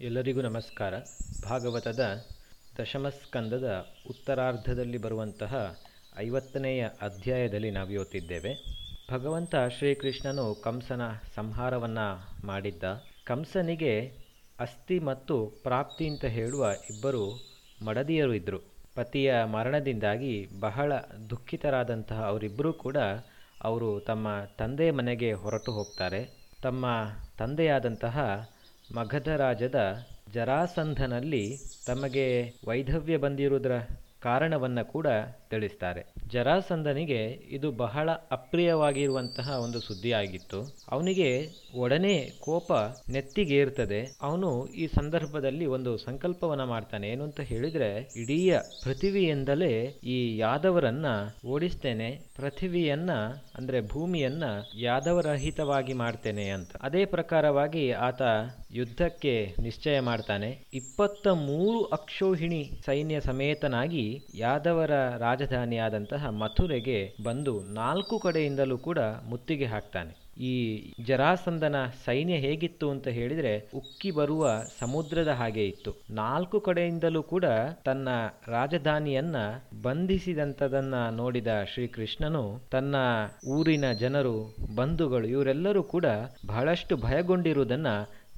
ಎಲ್ಲರಿಗೂ ನಮಸ್ಕಾರ. ಭಾಗವತದ ದಶಮಸ್ಕಂದದ ಉತ್ತರಾರ್ಧದಲ್ಲಿ ಬರುವಂತಹ ಐವತ್ತನೆಯ ಅಧ್ಯಾಯದಲ್ಲಿ ನಾವು ಇವತ್ತಿದ್ದೇವೆ ಭಗವಂತ ಶ್ರೀಕೃಷ್ಣನು ಕಂಸನ ಸಂಹಾರವನ್ನು ಮಾಡಿದ್ದ. ಕಂಸನಿಗೆ ಅಸ್ಥಿ ಮತ್ತು ಪ್ರಾಪ್ತಿ ಅಂತ ಹೇಳುವ ಇಬ್ಬರು ಮಡದಿಯರು ಇದ್ದರು ಪತಿಯ ಮರಣದಿಂದಾಗಿ ಬಹಳ ದುಃಖಿತರಾದಂತಹ ಅವರಿಬ್ಬರೂ ಕೂಡ ಅವರು ತಮ್ಮ ತಂದೆಯ ಮನೆಗೆ ಹೊರಟು ಹೋಗ್ತಾರೆ. ತಮ್ಮ ತಂದೆಯಾದಂತಹ ಮಗಧ ರಾಜದ ಜರಾಸಂಧನಲ್ಲಿ ತಮಗೆ ವೈಧವ್ಯ ಬಂದಿರುವುದರ ಕಾರಣವನ್ನು ಕೂಡ ತಿಳಿಸ್ತಾರೆ. ಜರಾಸಂಧನಿಗೆ ಇದು ಬಹಳ ಅಪ್ರಿಯವಾಗಿರುವಂತಹ ಒಂದು ಸುದ್ದಿಯಾಗಿತ್ತು. ಅವನಿಗೆ ಒಡನೆ ಕೋಪ ನೆತ್ತಿಗೇರ್ತದೆ. ಅವನು ಈ ಸಂದರ್ಭದಲ್ಲಿ ಒಂದು ಸಂಕಲ್ಪವನ್ನ ಮಾಡ್ತಾನೆ. ಏನು ಅಂತ ಹೇಳಿದ್ರೆ, ಇಡೀ ಪೃಥಿವಿಯಿಂದಲೇ ಈ ಯಾದವರನ್ನ ಓಡಿಸ್ತೇನೆ, ಪೃಥಿವಿಯನ್ನ ಅಂದ್ರೆ ಭೂಮಿಯನ್ನ ಯಾದವರಹಿತವಾಗಿ ಮಾಡ್ತೇನೆ ಅಂತ. ಅದೇ ಪ್ರಕಾರವಾಗಿ ಆತ ಯುದ್ಧಕ್ಕೆ ನಿಶ್ಚಯ ಮಾಡ್ತಾನೆ. ಇಪ್ಪತ್ತ ಮೂರು ಅಕ್ಷೋಹಿಣಿ ಸೈನ್ಯ ಸಮೇತನಾಗಿ ಯಾದವರ ರಾಜಧಾನಿಯಾದಂತಹ ಮಥುರೆಗೆ ಬಂದು ನಾಲ್ಕು ಕಡೆಯಿಂದಲೂ ಕೂಡ ಮುತ್ತಿಗೆ ಹಾಕ್ತಾನೆ. ಈ ಜರಾಸಂದನ ಸೈನ್ಯ ಹೇಗಿತ್ತು ಅಂತ ಹೇಳಿದ್ರೆ ಉಕ್ಕಿ ಬರುವ ಸಮುದ್ರದ ಹಾಗೆ ಇತ್ತು. ನಾಲ್ಕು ಕಡೆಯಿಂದಲೂ ಕೂಡ ತನ್ನ ರಾಜಧಾನಿಯನ್ನ ಬಂಧಿಸಿದಂಥದನ್ನ ನೋಡಿದ ಶ್ರೀಕೃಷ್ಣನು ತನ್ನ ಊರಿನ ಜನರು, ಬಂಧುಗಳು ಇವರೆಲ್ಲರೂ ಕೂಡ ಬಹಳಷ್ಟು ಭಯಗೊಂಡಿರುವುದನ್ನ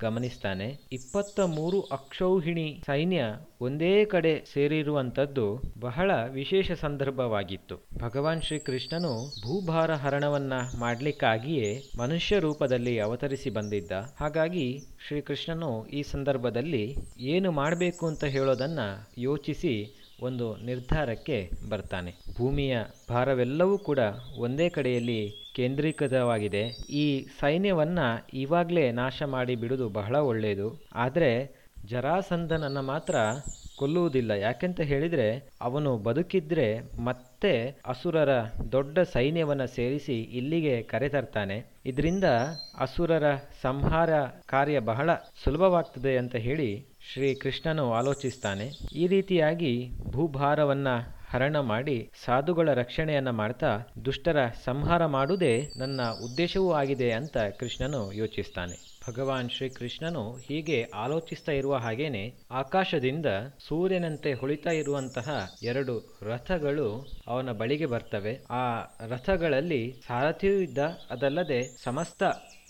ಗಮನಿಸ್ತಾನೆ. ಇಪ್ಪತ್ತ ಮೂರು ಅಕ್ಷೌಹಿಣಿ ಸೈನ್ಯ ಒಂದೇ ಕಡೆ ಸೇರಿರುವಂಥದ್ದು ಬಹಳ ವಿಶೇಷ ಸಂದರ್ಭವಾಗಿತ್ತು. ಭಗವಾನ್ ಶ್ರೀಕೃಷ್ಣನು ಭೂಭಾರ ಹರಣವನ್ನ ಮಾಡಲಿಕ್ಕಾಗಿಯೇ ಮನುಷ್ಯ ರೂಪದಲ್ಲಿ ಅವತರಿಸಿ ಬಂದಿದ್ದ. ಹಾಗಾಗಿ ಶ್ರೀಕೃಷ್ಣನು ಈ ಸಂದರ್ಭದಲ್ಲಿ ಏನು ಮಾಡಬೇಕು ಅಂತ ಹೇಳೋದನ್ನ ಯೋಚಿಸಿ ಒಂದು ನಿರ್ಧಾರಕ್ಕೆ ಬರ್ತಾನೆ. ಭೂಮಿಯ ಭಾರವೆಲ್ಲವೂ ಕೂಡ ಒಂದೇ ಕಡೆಯಲ್ಲಿ ಕೇಂದ್ರೀಕೃತವಾಗಿದೆ. ಈ ಸೈನ್ಯವನ್ನ ಇವಾಗಲೇ ನಾಶ ಮಾಡಿ ಬಿಡುವುದು ಬಹಳ ಒಳ್ಳೆಯದು ಆದರೆ ಜರಾಸಂಧನನ್ನು ಮಾತ್ರ ಕೊಲ್ಲುವುದಿಲ್ಲ. ಯಾಕೆಂತ ಹೇಳಿದರೆ, ಅವನು ಬದುಕಿದ್ರೆ ಮತ್ತೆ ಅಸುರರ ದೊಡ್ಡ ಸೈನ್ಯವನ್ನು ಸೇರಿಸಿ ಇಲ್ಲಿಗೆ ಕರೆತರ್ತಾನೆ. ಇದರಿಂದ ಅಸುರರ ಸಂಹಾರ ಕಾರ್ಯ ಬಹಳ ಸುಲಭವಾಗ್ತದೆ ಅಂತ ಹೇಳಿ ಶ್ರೀಕೃಷ್ಣನು ಆಲೋಚಿಸ್ತಾನೆ. ಈ ರೀತಿಯಾಗಿ ಭೂಭಾರವನ್ನ ಹರಣ ಮಾಡಿ ಸಾಧುಗಳ ರಕ್ಷಣೆಯನ್ನ ಮಾಡ್ತಾ ದುಷ್ಟರ ಸಂಹಾರ ಮಾಡುವುದೇ ನನ್ನ ಉದ್ದೇಶವೂ ಆಗಿದೆ ಅಂತ ಕೃಷ್ಣನು ಯೋಚಿಸ್ತಾನೆ. ಭಗವಾನ್ ಶ್ರೀಕೃಷ್ಣನು ಹೀಗೆ ಆಲೋಚಿಸ್ತಾ ಇರುವ ಹಾಗೇನೆ ಆಕಾಶದಿಂದ ಸೂರ್ಯನಂತೆ ಹೊಳಿತಾ ಇರುವಂತಹ ಎರಡು ರಥಗಳು ಅವನ ಬಳಿಗೆ ಬರ್ತವೆ. ಆ ರಥಗಳಲ್ಲಿ ಸಾರಥಿಯೂ ಇದ್ದ ಅದಲ್ಲದೆ ಸಮಸ್ತ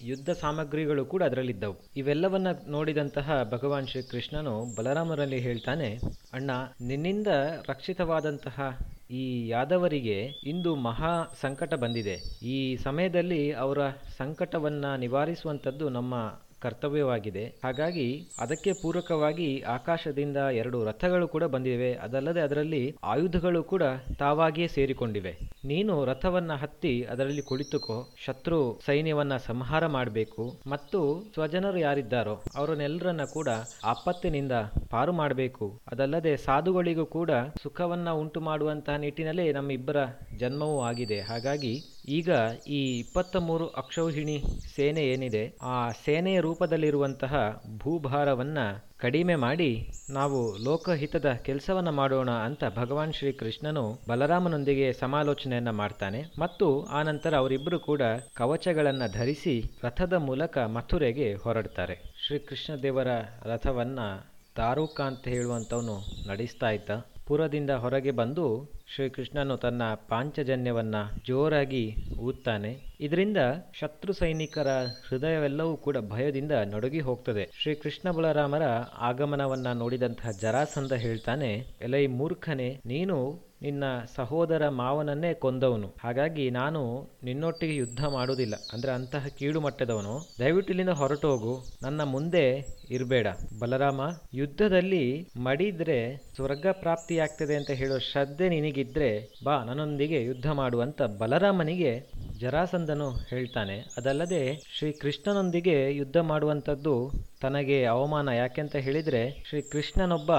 ಯುದ್ಧ ಸಾಮಗ್ರಿಗಳು ಕೂಡ ಅದರಲ್ಲಿದ್ದವು. ಇವೆಲ್ಲವನ್ನ ನೋಡಿದಂತಹ ಭಗವಾನ್ ಶ್ರೀಕೃಷ್ಣನು ಬಲರಾಮರಲ್ಲಿ ಹೇಳ್ತಾನೆ, ಅಣ್ಣ, ನಿನ್ನಿಂದ ರಕ್ಷಿತವಾದಂತಹ ಈ ಯಾದವರಿಗೆ ಇಂದು ಮಹಾ ಸಂಕಟ ಬಂದಿದೆ. ಈ ಸಮಯದಲ್ಲಿ ಅವರ ಸಂಕಟವನ್ನ ನಿವಾರಿಸುವಂಥದ್ದು ನಮ್ಮ ಕರ್ತವ್ಯವಾಗಿದೆ. ಹಾಗಾಗಿ ಅದಕ್ಕೆ ಪೂರಕವಾಗಿ ಆಕಾಶದಿಂದ ಎರಡು ರಥಗಳು ಕೂಡ ಬಂದಿವೆ. ಅದಲ್ಲದೆ ಅದರಲ್ಲಿ ಆಯುಧಗಳು ಕೂಡ ತಾವಾಗಿಯೇ ಸೇರಿಕೊಂಡಿವೆ. ನೀನು ರಥವನ್ನ ಹತ್ತಿ ಅದರಲ್ಲಿ ಕುಳಿತುಕೋ. ಶತ್ರು ಸೈನ್ಯವನ್ನ ಸಂಹಾರ ಮಾಡಬೇಕು. ಮತ್ತು ಸ್ವಜನರು ಯಾರಿದ್ದಾರೋ ಅವರನ್ನೆಲ್ಲರನ್ನ ಕೂಡ ಆಪತ್ತಿನಿಂದ ಪಾರು ಮಾಡಬೇಕು. ಅದಲ್ಲದೆ ಸಾಧುಗಳಿಗೂ ಕೂಡ ಸುಖವನ್ನ ಉಂಟು ಮಾಡುವಂತಹ ನಿಟ್ಟಿನಲ್ಲಿ ನಮ್ಮಿಬ್ಬರ ಜನ್ಮವೂ ಆಗಿದೆ. ಹಾಗಾಗಿ ಈಗ ಈ ಇಪ್ಪತ್ತ ಮೂರು ಅಕ್ಷೌಹಿಣಿ ಸೇನೆ ಏನಿದೆ, ಆ ಸೇನೆಯ ರೂಪದಲ್ಲಿರುವಂತಹ ಭೂಭಾರವನ್ನ ಕಡಿಮೆ ಮಾಡಿ ನಾವು ಲೋಕಹಿತದ ಕೆಲಸವನ್ನ ಮಾಡೋಣ ಅಂತ ಭಗವಾನ್ ಶ್ರೀಕೃಷ್ಣನು ಬಲರಾಮನೊಂದಿಗೆ ಸಮಾಲೋಚನೆಯನ್ನ ಮಾಡ್ತಾನೆ. ಮತ್ತು ಆನಂತರ ಅವರಿಬ್ಬರು ಕೂಡ ಕವಚಗಳನ್ನ ಧರಿಸಿ ರಥದ ಮೂಲಕ ಮಥುರೆಗೆ ಹೊರಡ್ತಾರೆ. ಶ್ರೀಕೃಷ್ಣ ದೇವರ ರಥವನ್ನ ತಾರೂಕ ಅಂತ ಹೇಳುವಂಥವನು ನಡೆಸ್ತಾ ಇದ್ದ. ಪುರದಿಂದ ಹೊರಗೆ ಬಂದು ಶ್ರೀಕೃಷ್ಣನು ತನ್ನ ಪಾಂಚಜನ್ಯವನ್ನ ಜೋರಾಗಿ ಊದ್ತಾನೆ. ಇದರಿಂದ ಶತ್ರು ಸೈನಿಕರ ಹೃದಯವೆಲ್ಲವೂ ಕೂಡ ಭಯದಿಂದ ನಡುಗಿ ಹೋಗ್ತದೆ. ಶ್ರೀಕೃಷ್ಣ ಬಲರಾಮರ ಆಗಮನವನ್ನ ನೋಡಿದಂತಹ ಜರಾಸಂಧ ಹೇಳ್ತಾನೆ, ಎಲೈ ಮೂರ್ಖನೆ, ನೀನು ನಿನ್ನ ಸಹೋದರ ಮಾವನನ್ನೇ ಕೊಂದವನು. ಹಾಗಾಗಿ ನಾನು ನಿನ್ನೊಟ್ಟಿಗೆ ಯುದ್ಧ ಮಾಡುವುದಿಲ್ಲ. ಅಂದ್ರೆ ಅಂತಹ ಕೀಳು ಮಟ್ಟದವನು. ದಯವಿಟ್ಟು ಇಲ್ಲಿಂದ ಹೊರಟು ಹೋಗು. ನನ್ನ ಮುಂದೆ ಇರಬೇಡ. ಬಲರಾಮ, ಯುದ್ಧದಲ್ಲಿ ಮಡಿದ್ರೆ ಸ್ವರ್ಗ ಪ್ರಾಪ್ತಿಯಾಗ್ತದೆ ಅಂತ ಹೇಳೋ ಶ್ರದ್ಧೆ ನಿನಗಿದ್ರೆ ಬಾ, ನನ್ನೊಂದಿಗೆ ಯುದ್ಧ ಮಾಡುವಂತ ಬಲರಾಮನಿಗೆ ಜರಾಸಂದನು ಹೇಳ್ತಾನೆ. ಅದಲ್ಲದೆ ಶ್ರೀ ಕೃಷ್ಣನೊಂದಿಗೆ ಯುದ್ಧ ಮಾಡುವಂಥದ್ದು ತನಗೆ ಅವಮಾನ. ಯಾಕೆಂತ ಹೇಳಿದ್ರೆ ಶ್ರೀ ಕೃಷ್ಣನೊಬ್ಬ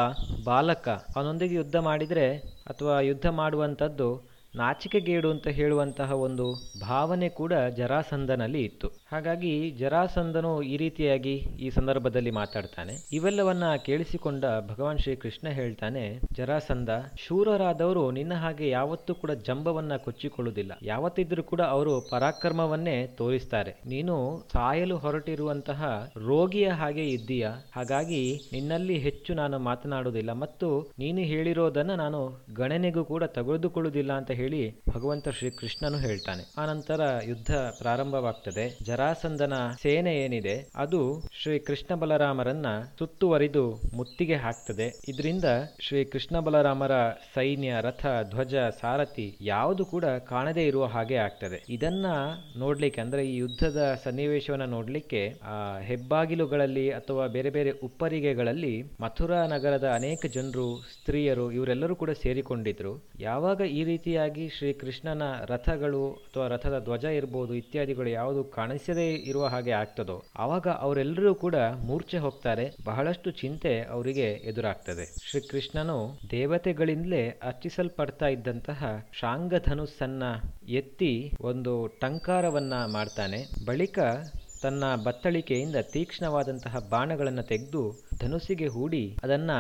ಬಾಲಕ. ಅವನೊಂದಿಗೆ ಯುದ್ಧ ಮಾಡಿದ್ರೆ ಅಥವಾ ಯುದ್ಧ ಮಾಡುವಂಥದ್ದು ನಾಚಿಕೆಗೇಡು ಅಂತ ಹೇಳುವಂತಹ ಒಂದು ಭಾವನೆ ಕೂಡ ಜರಾಸಂದನಲ್ಲಿ ಇತ್ತು. ಹಾಗಾಗಿ ಜರಾಸಂಧನು ಈ ರೀತಿಯಾಗಿ ಈ ಸಂದರ್ಭದಲ್ಲಿ ಮಾತಾಡ್ತಾನೆ. ಇವೆಲ್ಲವನ್ನ ಕೇಳಿಸಿಕೊಂಡ ಭಗವಾನ್ ಶ್ರೀಕೃಷ್ಣ ಹೇಳ್ತಾನೆ, ಜರಾಸಂಧ, ಶೂರರಾದವರು ನಿನ್ನ ಹಾಗೆ ಯಾವತ್ತೂ ಕೂಡ ಜಂಬವನ್ನ ಕೊಚ್ಚಿಕೊಳ್ಳುವುದಿಲ್ಲ. ಯಾವತ್ತಿದ್ರೂ ಕೂಡ ಅವರು ಪರಾಕ್ರಮವನ್ನೇ ತೋರಿಸ್ತಾರೆ. ನೀನು ಸಾಯಲು ಹೊರಟಿರುವಂತಹ ರೋಗಿಯ ಹಾಗೆ ಇದ್ದೀಯ? ಹಾಗಾಗಿ ನಿನ್ನಲ್ಲಿ ಹೆಚ್ಚು ನಾನು ಮಾತನಾಡುವುದಿಲ್ಲ ಮತ್ತು ನೀನು ಹೇಳಿರೋದನ್ನ ನಾನು ಗಣನೆಗೂ ಕೂಡ ತೆಗೆದುಕೊಳ್ಳುವುದಿಲ್ಲ ಅಂತ ಹೇಳಿ ಭಗವಂತ ಶ್ರೀಕೃಷ್ಣನು ಹೇಳ್ತಾನೆ. ಆನಂತರ ಯುದ್ಧ ಪ್ರಾರಂಭವಾಗ್ತದೆ. ಜರಾಸಂಧನ ಸೇನೆ ಏನಿದೆ, ಅದು ಶ್ರೀ ಕೃಷ್ಣ ಬಲರಾಮರನ್ನ ಸುತ್ತುವರಿದು ಮುತ್ತಿಗೆ ಹಾಕ್ತದೆ. ಇದರಿಂದ ಶ್ರೀ ಕೃಷ್ಣ ಬಲರಾಮರ ಸೈನ್ಯ, ರಥ, ಧ್ವಜ, ಸಾರಥಿ ಯಾವುದು ಕೂಡ ಕಾಣದೇ ಇರುವ ಹಾಗೆ ಆಗ್ತದೆ. ಇದನ್ನ ನೋಡ್ಲಿಕ್ಕೆ, ಅಂದ್ರೆ ಈ ಯುದ್ಧದ ಸನ್ನಿವೇಶವನ್ನ ನೋಡ್ಲಿಕ್ಕೆ, ಆ ಹೆಬ್ಬಾಗಿಲುಗಳಲ್ಲಿ ಅಥವಾ ಬೇರೆ ಬೇರೆ ಉಪ್ಪರಿಗೆಗಳಲ್ಲಿ ಮಥುರಾ ನಗರದ ಅನೇಕ ಜನರು, ಸ್ತ್ರೀಯರು ಇವರೆಲ್ಲರೂ ಕೂಡ ಸೇರಿಕೊಂಡಿದ್ರು. ಯಾವಾಗ ಈ ರೀತಿಯಾಗಿ ಶ್ರೀ ಕೃಷ್ಣನ ರಥಗಳು ಅಥವಾ ರಥದ ಧ್ವಜ ಇರ್ಬೋದು ಇತ್ಯಾದಿಗಳು ಯಾವುದು ಇರುವ ಹಾಗೆ ಆಗ್ತದೋ, ಆವಾಗ ಅವರೆಲ್ಲರೂ ಕೂಡ ಮೂರ್ಛೆ ಹೋಗ್ತಾರೆ. ಬಹಳಷ್ಟು ಚಿಂತೆ ಅವರಿಗೆ ಎದುರಾಗ್ತದೆ. ಶ್ರೀಕೃಷ್ಣನು ದೇವತೆಗಳಿಂದಲೇ ಅರ್ಚಿಸಲ್ಪಡ್ತಾ ಇದ್ದಂತಹ ಶಾಂಗಧನುಸ್ಸನ್ನ ಎತ್ತಿ ಒಂದು ಟಂಕಾರವನ್ನ ಮಾಡ್ತಾನೆ. ಬಳಿಕ ತನ್ನ ಬತ್ತಳಿಕೆಯಿಂದ ತೀಕ್ಷ್ಣವಾದಂತಹ ಬಾಣಗಳನ್ನು ತೆಗೆದು ಧನುಸ್ಸಿಗೆ ಹೂಡಿ ಅದನ್ನ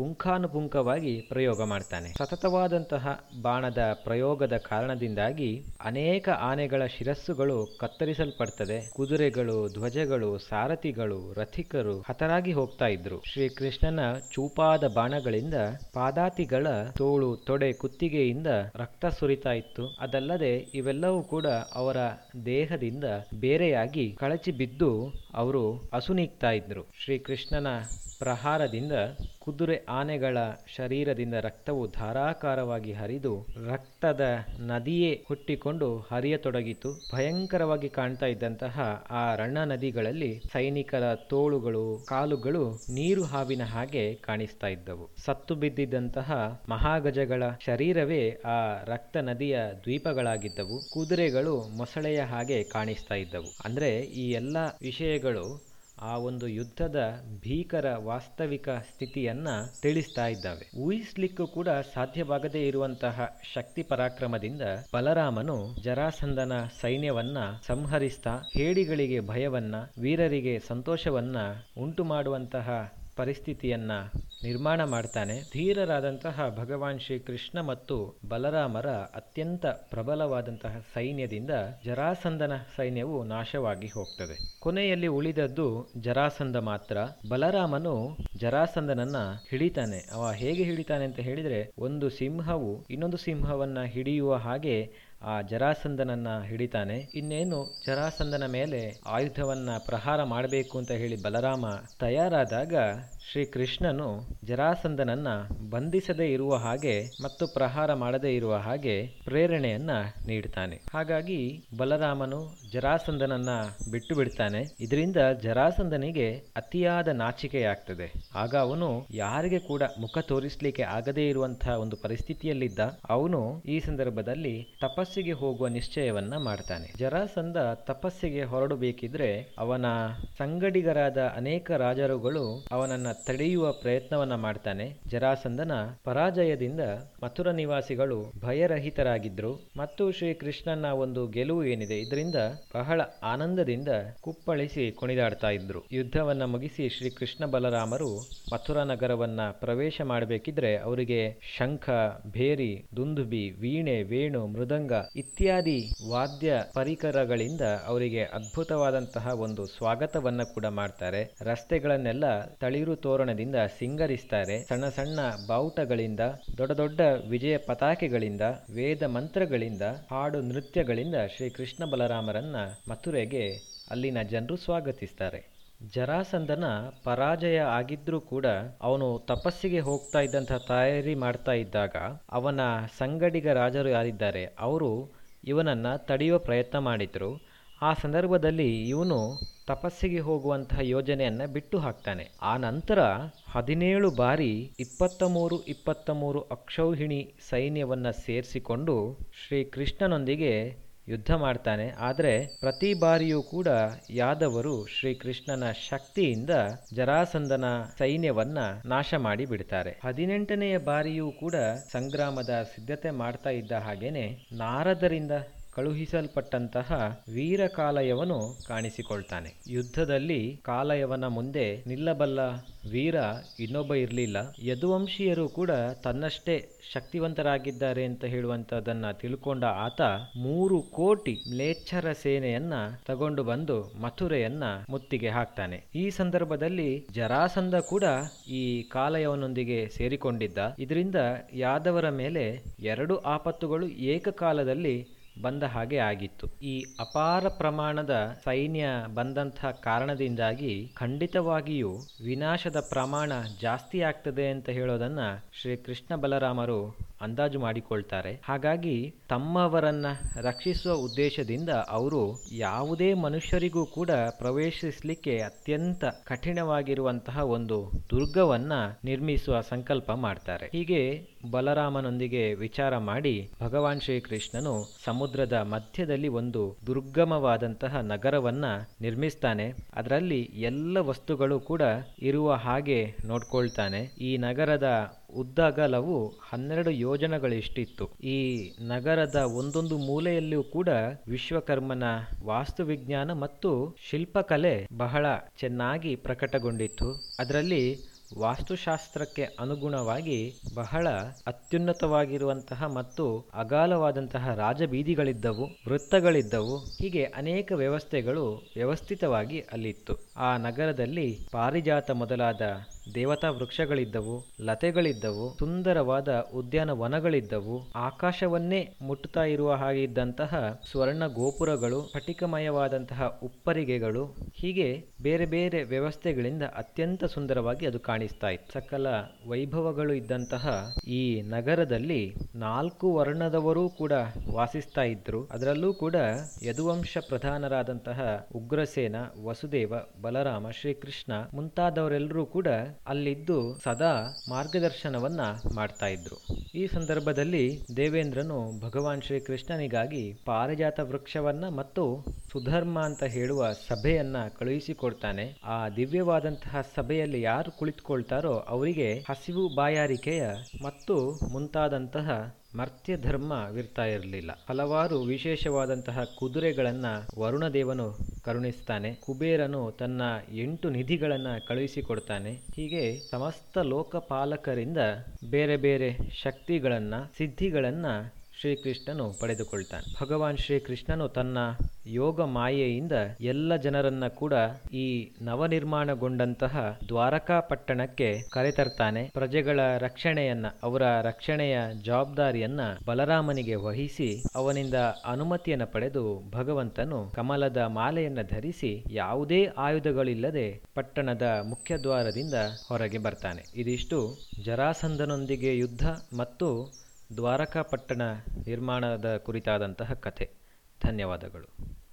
ಪುಂಖಾನುಪುಂಖವಾಗಿ ಪ್ರಯೋಗ ಮಾಡ್ತಾನೆ. ಸತತವಾದಂತಹ ಬಾಣದ ಪ್ರಯೋಗದ ಕಾರಣದಿಂದಾಗಿ ಅನೇಕ ಆನೆಗಳ ಶಿರಸ್ಸುಗಳು ಕತ್ತರಿಸಲ್ಪಡ್ತದೆ. ಕುದುರೆಗಳು, ಧ್ವಜಗಳು, ಸಾರಥಿಗಳು, ರಥಿಕರು ಹತರಾಗಿ ಹೋಗ್ತಾ ಇದ್ರು. ಶ್ರೀಕೃಷ್ಣನ ಚೂಪಾದ ಬಾಣಗಳಿಂದ ಪಾದಾತಿಗಳ ತೋಳು, ತೊಡೆ, ಕುತ್ತಿಗೆಯಿಂದ ರಕ್ತ ಸುರಿತಾ ಇತ್ತು. ಅದಲ್ಲದೆ ಇವೆಲ್ಲವೂ ಕೂಡ ಅವರ ದೇಹದಿಂದ ಬೇರೆಯಾಗಿ ಕಳಚಿ ಬಿದ್ದು ಅವರು ಅಸುನೀಗ್ತಾ ಇದ್ರು. ಶ್ರೀಕೃಷ್ಣನ ಪ್ರಹಾರದಿಂದ ಕುದುರೆ ಆನೆಗಳ ಶರೀರದಿಂದ ರಕ್ತವು ಧಾರಾಕಾರವಾಗಿ ಹರಿದು ರಕ್ತದ ನದಿಯೇ ಹುಟ್ಟಿಕೊಂಡು ಹರಿಯತೊಡಗಿತು. ಭಯಂಕರವಾಗಿ ಕಾಣ್ತಾ ಇದ್ದಂತಹ ಆ ರಣ ನದಿಗಳಲ್ಲಿ ಸೈನಿಕರ ತೋಳುಗಳು, ಕಾಲುಗಳು ನೀರು ಹಾವಿನ ಹಾಗೆ ಕಾಣಿಸ್ತಾ ಇದ್ದವು. ಸತ್ತು ಬಿದ್ದಿದ್ದಂತಹ ಮಹಾಗಜಗಳ ಶರೀರವೇ ಆ ರಕ್ತ ನದಿಯ ದ್ವೀಪಗಳಾಗಿದ್ದವು. ಕುದುರೆಗಳು ಮೊಸಳೆಯ ಹಾಗೆ ಕಾಣಿಸ್ತಾ ಇದ್ದವು. ಅಂದ್ರೆ ಈ ಎಲ್ಲ ವಿಷಯಗಳು ಆ ಒಂದು ಯುದ್ಧದ ಭೀಕರ ವಾಸ್ತವಿಕ ಸ್ಥಿತಿಯನ್ನ ತಿಳಿಸ್ತಾ ಇದ್ದಾವೆ. ಊಹಿಸ್ಲಿಕ್ಕೂ ಕೂಡ ಸಾಧ್ಯವಾಗದೇ ಇರುವಂತಹ ಶಕ್ತಿ ಪರಾಕ್ರಮದಿಂದ ಬಲರಾಮನು ಜರಾಸಂಧನ ಸೈನ್ಯವನ್ನ ಸಂಹರಿಸ್ತಾ ಹೇಡಿಗಳಿಗೆ ಭಯವನ್ನ, ವೀರರಿಗೆ ಸಂತೋಷವನ್ನ ಉಂಟು ಮಾಡುವಂತಹ ಪರಿಸ್ಥಿತಿಯನ್ನ ನಿರ್ಮಾಣ ಮಾಡ್ತಾನೆ. ಧೀರರಾದಂತಹ ಭಗವಾನ್ ಶ್ರೀಕೃಷ್ಣ ಮತ್ತು ಬಲರಾಮರ ಅತ್ಯಂತ ಪ್ರಬಲವಾದಂತಹ ಸೈನ್ಯದಿಂದ ಜರಾಸಂದನ ಸೈನ್ಯವು ನಾಶವಾಗಿ ಹೋಗ್ತದೆ. ಕೊನೆಯಲ್ಲಿ ಉಳಿದದ್ದು ಜರಾಸಂದ ಮಾತ್ರ. ಬಲರಾಮನು ಜರಾಸಂದನನ್ನ ಹಿಡಿತಾನೆ. ಅವ ಹೇಗೆ ಹಿಡಿತಾನೆ ಅಂತ ಹೇಳಿದ್ರೆ, ಒಂದು ಸಿಂಹವು ಇನ್ನೊಂದು ಸಿಂಹವನ್ನ ಹಿಡಿಯುವ ಹಾಗೆ ಆ ಜರಾಸಂಧನನ್ನ ಹಿಡಿತಾನೆ. ಇನ್ನೇನು ಜರಾಸಂದನ ಮೇಲೆ ಆಯುಧವನ್ನ ಪ್ರಹಾರ ಮಾಡಬೇಕು ಅಂತ ಹೇಳಿ ಬಲರಾಮ ತಯಾರಾದಾಗ ಶ್ರೀಕೃಷ್ಣನು ಜರಾಸಂದನನ್ನ ಬಂಧಿಸದೇ ಇರುವ ಹಾಗೆ ಮತ್ತು ಪ್ರಹಾರ ಮಾಡದೇ ಇರುವ ಹಾಗೆ ಪ್ರೇರಣೆಯನ್ನ ನೀಡ್ತಾನೆ. ಹಾಗಾಗಿ ಬಲರಾಮನು ಜರಾಸಂದನನ್ನ ಬಿಟ್ಟು ಬಿಡ್ತಾನೆ. ಇದರಿಂದ ಜರಾಸಂದನಿಗೆ ಅತಿಯಾದ ನಾಚಿಕೆಯಾಗ್ತದೆ. ಆಗ ಅವನು ಯಾರಿಗೆ ಕೂಡ ಮುಖ ತೋರಿಸ್ಲಿಕ್ಕೆ ಆಗದೇ ಇರುವಂತಹ ಒಂದು ಪರಿಸ್ಥಿತಿಯಲ್ಲಿದ್ದ. ಅವನು ಈ ಸಂದರ್ಭದಲ್ಲಿ ತಪಸ್ಸಿಗೆ ಹೋಗುವ ನಿಶ್ಚಯವನ್ನ ಮಾಡ್ತಾನೆ. ಜರಾಸಂದ ತಪಸ್ಸಿಗೆ ಹೊರಡಬೇಕಿದ್ರೆ ಅವನ ಸಂಗಡಿಗರಾದ ಅನೇಕ ರಾಜರುಗಳು ಅವನನ್ನ ತಡೆಯುವ ಪ್ರಯತ್ನವನ್ನ ಮಾಡ್ತಾನೆ. ಜರಾಸಂದನ ಪರಾಜಯದಿಂದ ಮಥುರ ನಿವಾಸಿಗಳು ಭಯರಹಿತರಾಗಿದ್ರು. ಮತ್ತು ಶ್ರೀಕೃಷ್ಣನ ಒಂದು ಗೆಲುವು ಏನಿದೆ, ಇದರಿಂದ ಬಹಳ ಆನಂದದಿಂದ ಕುಪ್ಪಳಿಸಿ ಕುಣಿದಾಡ್ತಾ ಇದ್ರು. ಯುದ್ಧವನ್ನ ಮುಗಿಸಿ ಶ್ರೀಕೃಷ್ಣ ಬಲರಾಮರು ಮಥುರ ನಗರವನ್ನ ಪ್ರವೇಶ ಮಾಡಬೇಕಿದ್ರೆ ಅವರಿಗೆ ಶಂಖ, ಭೇರಿ, ದುಂದುಬಿ, ವೀಣೆ, ವೇಣು, ಮೃದಂಗ ಇತ್ಯಾದಿ ವಾದ್ಯ ಪರಿಕರಗಳಿಂದ ಅವರಿಗೆ ಅದ್ಭುತವಾದಂತಹ ಒಂದು ಸ್ವಾಗತವನ್ನ ಕೂಡ ಮಾಡ್ತಾರೆ. ರಸ್ತೆಗಳನ್ನೆಲ್ಲ ತಳಿರು ತೋರಣದಿಂದ ಸಿಂಗರಿಸ್ತಾರೆ. ಸಣ್ಣ ಸಣ್ಣ ಬಾವುಟಗಳಿಂದ, ದೊಡ್ಡ ದೊಡ್ಡ ವಿಜಯ ಪತಾಕೆಗಳಿಂದ, ವೇದ ಮಂತ್ರಗಳಿಂದ, ಹಾಡು ನೃತ್ಯಗಳಿಂದ ಶ್ರೀ ಕೃಷ್ಣ ಬಲರಾಮರನ್ನ ಮಥುರೆಗೆ ಅಲ್ಲಿನ ಜನರು ಸ್ವಾಗತಿಸ್ತಾರೆ. ಜರಾಸಂಧನ ಪರಾಜಯ ಆಗಿದ್ರೂ ಕೂಡ ಅವನು ತಪಸ್ಸಿಗೆ ಹೋಗ್ತಾ ಇದ್ದಂತಹ ತಯಾರಿ ಮಾಡ್ತಾ ಇದ್ದಾಗ ಅವನ ಸಂಗಡಿಗ ರಾಜರು ಯಾರಿದ್ದಾರೆ, ಅವರು ಇವನನ್ನ ತಡೆಯುವ ಪ್ರಯತ್ನ ಮಾಡಿದ್ರು. ಆ ಸಂದರ್ಭದಲ್ಲಿ ಇವನು ತಪಸ್ಸಿಗೆ ಹೋಗುವಂತಹ ಯೋಜನೆಯನ್ನ ಬಿಟ್ಟು ಹಾಕ್ತಾನೆ. ಆ ನಂತರ ಹದಿನೇಳು ಬಾರಿ ಇಪ್ಪತ್ತ ಮೂರು ಇಪ್ಪತ್ತ ಮೂರು ಅಕ್ಷೌಹಿಣಿ ಸೈನ್ಯವನ್ನ ಸೇರಿಸಿಕೊಂಡು ಶ್ರೀ ಕೃಷ್ಣನೊಂದಿಗೆ ಯುದ್ಧ ಮಾಡ್ತಾನೆ. ಆದರೆ ಪ್ರತಿ ಬಾರಿಯೂ ಕೂಡ ಯಾದವರು ಶ್ರೀಕೃಷ್ಣನ ಶಕ್ತಿಯಿಂದ ಜರಾಸಂದನ ಸೈನ್ಯವನ್ನ ನಾಶ ಮಾಡಿ ಬಿಡ್ತಾರೆ ಹದಿನೆಂಟನೆಯ ಬಾರಿಯೂ ಕೂಡ ಸಂಗ್ರಾಮದ ಸಿದ್ಧತೆ ಮಾಡ್ತಾ ಇದ್ದ ಹಾಗೇನೆ ನಾರದರಿಂದ ಕಳುಹಿಸಲ್ಪಟ್ಟಂತಹ ವೀರ ಕಾಲಯವನು ಕಾಣಿಸಿಕೊಳ್ತಾನೆ. ಯುದ್ಧದಲ್ಲಿ ಕಾಲಯವನ ಮುಂದೆ ನಿಲ್ಲಬಲ್ಲ ವೀರ ಇನ್ನೊಬ್ಬ ಇರಲಿಲ್ಲ. ಯದುವಂಶೀಯರು ಕೂಡ ತನ್ನಷ್ಟೇ ಶಕ್ತಿವಂತರಾಗಿದ್ದಾರೆ ಅಂತ ಹೇಳುವಂಥದ್ದನ್ನ ತಿಳ್ಕೊಂಡ ಆತ ಮೂರು ಕೋಟಿ ಮ್ಲೇಚ್ಛರ ಸೇನೆಯನ್ನ ತಗೊಂಡು ಬಂದು ಮಥುರೆಯನ್ನ ಮುತ್ತಿಗೆ ಹಾಕ್ತಾನೆ. ಈ ಸಂದರ್ಭದಲ್ಲಿ ಜರಾಸಂಧ ಕೂಡ ಈ ಕಾಲಯವನೊಂದಿಗೆ ಸೇರಿಕೊಂಡಿದ್ದ. ಇದರಿಂದ ಯಾದವರ ಮೇಲೆ ಎರಡು ಆಪತ್ತುಗಳು ಏಕಕಾಲದಲ್ಲಿ ಬಂದ ಹಾಗೆ ಆಗಿತ್ತು. ಈ ಅಪಾರ ಪ್ರಮಾಣದ ಸೈನ್ಯ ಬಂದಂಥ ಕಾರಣದಿಂದಾಗಿ ಖಂಡಿತವಾಗಿಯೂ ವಿನಾಶದ ಪ್ರಮಾಣ ಜಾಸ್ತಿ ಆಗ್ತದೆ ಅಂತ ಹೇಳೋದನ್ನ ಶ್ರೀ ಕೃಷ್ಣ ಬಲರಾಮರು ಅಂದಾಜು ಮಾಡಿಕೊಳ್ತಾರೆ. ಹಾಗಾಗಿ ತಮ್ಮವರನ್ನ ರಕ್ಷಿಸುವ ಉದ್ದೇಶದಿಂದ ಅವರು ಯಾವುದೇ ಮನುಷ್ಯರಿಗೂ ಕೂಡ ಪ್ರವೇಶಿಸಲಿಕ್ಕೆ ಅತ್ಯಂತ ಕಠಿಣವಾಗಿರುವಂತಹ ಒಂದು ದುರ್ಗವನ್ನ ನಿರ್ಮಿಸುವ ಸಂಕಲ್ಪ ಮಾಡ್ತಾರೆ. ಹೀಗೆ ಬಲರಾಮನೊಂದಿಗೆ ವಿಚಾರ ಮಾಡಿ ಭಗವಾನ್ ಶ್ರೀಕೃಷ್ಣನು ಸಮುದ್ರದ ಮಧ್ಯದಲ್ಲಿ ಒಂದು ದುರ್ಗಮವಾದಂತಹ ನಗರವನ್ನ ನಿರ್ಮಿಸ್ತಾನೆ. ಅದರಲ್ಲಿ ಎಲ್ಲ ವಸ್ತುಗಳು ಕೂಡ ಇರುವ ಹಾಗೆ ನೋಡ್ಕೊಳ್ತಾನೆ. ಈ ನಗರದ ಉದ್ದಗಲವು ಹನ್ನೆರಡು ಯೋಜನೆಗಳಿಷ್ಟಿತ್ತು. ಈ ನಗರದ ಒಂದೊಂದು ಮೂಲೆಯಲ್ಲಿಯೂ ಕೂಡ ವಿಶ್ವಕರ್ಮನ ವಾಸ್ತುವಿಜ್ಞಾನ ಮತ್ತು ಶಿಲ್ಪಕಲೆ ಬಹಳ ಚೆನ್ನಾಗಿ ಪ್ರಕಟಗೊಂಡಿತ್ತು. ಅದರಲ್ಲಿ ವಾಸ್ತುಶಾಸ್ತ್ರಕ್ಕೆ ಅನುಗುಣವಾಗಿ ಬಹಳ ಅತ್ಯುನ್ನತವಾಗಿರುವಂತಹ ಮತ್ತು ಅಗಾಲವಾದಂತಹ ರಾಜಬೀದಿಗಳಿದ್ದವು, ವೃತ್ತಗಳಿದ್ದವು, ಹೀಗೆ ಅನೇಕ ವ್ಯವಸ್ಥೆಗಳು ವ್ಯವಸ್ಥಿತವಾಗಿ ಅಲ್ಲಿತ್ತು. ಆ ನಗರದಲ್ಲಿ ಪಾರಿಜಾತ ಮೊದಲಾದ ದೇವತಾ ವೃಕ್ಷಗಳಿದ್ದವು, ಲತೆಗಳಿದ್ದವು, ಸುಂದರವಾದ ಉದ್ಯಾನವನಗಳಿದ್ದವು ಆಕಾಶವನ್ನೇ ಮುಟ್ಟುತ್ತಾ ಇರುವ ಹಾಗೆ ಇದ್ದಂತಹ ಸ್ವರ್ಣ ಗೋಪುರಗಳು, ಸ್ಫಟಿಕಮಯವಾದಂತಹ ಉಪ್ಪರಿಗೆಗಳು, ಹೀಗೆ ಬೇರೆ ಬೇರೆ ವ್ಯವಸ್ಥೆಗಳಿಂದ ಅತ್ಯಂತ ಸುಂದರವಾಗಿ ಅದು ಕಾಣಿಸ್ತಾ ಇತ್ತು. ಸಕಲ ವೈಭವಗಳು ಇದ್ದಂತಹ ಈ ನಗರದಲ್ಲಿ ನಾಲ್ಕು ವರ್ಣದವರೂ ಕೂಡ ವಾಸಿಸ್ತಾ ಇದ್ರು. ಅದರಲ್ಲೂ ಕೂಡ ಯದುವಂಶ ಪ್ರಧಾನರಾದಂತಹ ಉಗ್ರಸೇನ, ವಸುದೇವ, ಬಲರಾಮ, ಶ್ರೀಕೃಷ್ಣ ಮುಂತಾದವರೆಲ್ಲರೂ ಕೂಡ ಅಲ್ಲಿದ್ದು ಸದಾ ಮಾರ್ಗದರ್ಶನವನ್ನ ಮಾಡ್ತಾ ಇದ್ರು. ಈ ಸಂದರ್ಭದಲ್ಲಿ ದೇವೇಂದ್ರನು ಭಗವಾನ್ ಶ್ರೀಕೃಷ್ಣನಿಗಾಗಿ ಪಾರಿಜಾತ ವೃಕ್ಷವನ್ನ ಮತ್ತು ಸುಧರ್ಮ ಅಂತ ಹೇಳುವ ಸಭೆಯನ್ನ ಕಳುಹಿಸಿಕೊಡ್ತಾನೆ. ಆ ದಿವ್ಯವಾದಂತಹ ಸಭೆಯಲ್ಲಿ ಯಾರು ಕುಳಿತುಕೊಳ್ತಾರೋ ಅವರಿಗೆ ಹಸಿವು ಬಾಯಾರಿಕೆಯ ಮತ್ತು ಮುಂತಾದಂತಹ ಮರ್ತ್ಯ ಧರ್ಮವಿರ್ತಾ ಇರಲಿಲ್ಲ. ಹಲವಾರು ವಿಶೇಷವಾದಂತಹ ಕುದುರೆಗಳನ್ನು ವರುಣದೇವನು ಕರುಣಿಸ್ತಾನೆ. ಕುಬೇರನು ತನ್ನ ಎಂಟು ನಿಧಿಗಳನ್ನು ಕಳುಹಿಸಿಕೊಡ್ತಾನೆ. ಹೀಗೆ ಸಮಸ್ತ ಲೋಕಪಾಲಕರಿಂದ ಬೇರೆ ಬೇರೆ ಶಕ್ತಿಗಳನ್ನು, ಸಿದ್ಧಿಗಳನ್ನು ಶ್ರೀಕೃಷ್ಣನು ಪಡೆದುಕೊಳ್ತಾನೆ. ಭಗವಾನ್ ಶ್ರೀಕೃಷ್ಣನು ತನ್ನ ಯೋಗ ಮಾಯೆಯಿಂದ ಎಲ್ಲ ಜನರನ್ನ ಕೂಡ ಈ ನವನಿರ್ಮಾಣಗೊಂಡಂತಹ ದ್ವಾರಕಾ ಪಟ್ಟಣಕ್ಕೆ ಕರೆತರ್ತಾನೆ. ಪ್ರಜೆಗಳ ರಕ್ಷಣೆಯನ್ನ, ಅವರ ರಕ್ಷಣೆಯ ಜವಾಬ್ದಾರಿಯನ್ನ ಬಲರಾಮನಿಗೆ ವಹಿಸಿ, ಅವನಿಂದ ಅನುಮತಿಯನ್ನು ಪಡೆದು ಭಗವಂತನು ಕಮಲದ ಮಾಲೆಯನ್ನ ಧರಿಸಿ ಯಾವುದೇ ಆಯುಧಗಳಿಲ್ಲದೆ ಪಟ್ಟಣದ ಮುಖ್ಯ ದ್ವಾರದಿಂದ ಹೊರಗೆ ಬರ್ತಾನೆ. ಇದಿಷ್ಟು ಜರಾಸಂಧನೊಂದಿಗೆ ಯುದ್ಧ ಮತ್ತು ದ್ವಾರಕಾ ಪಟ್ಟಣ ನಿರ್ಮಾಣದ ಕುರಿತಾದಂತಹ ಕಥೆ. ಧನ್ಯವಾದಗಳು.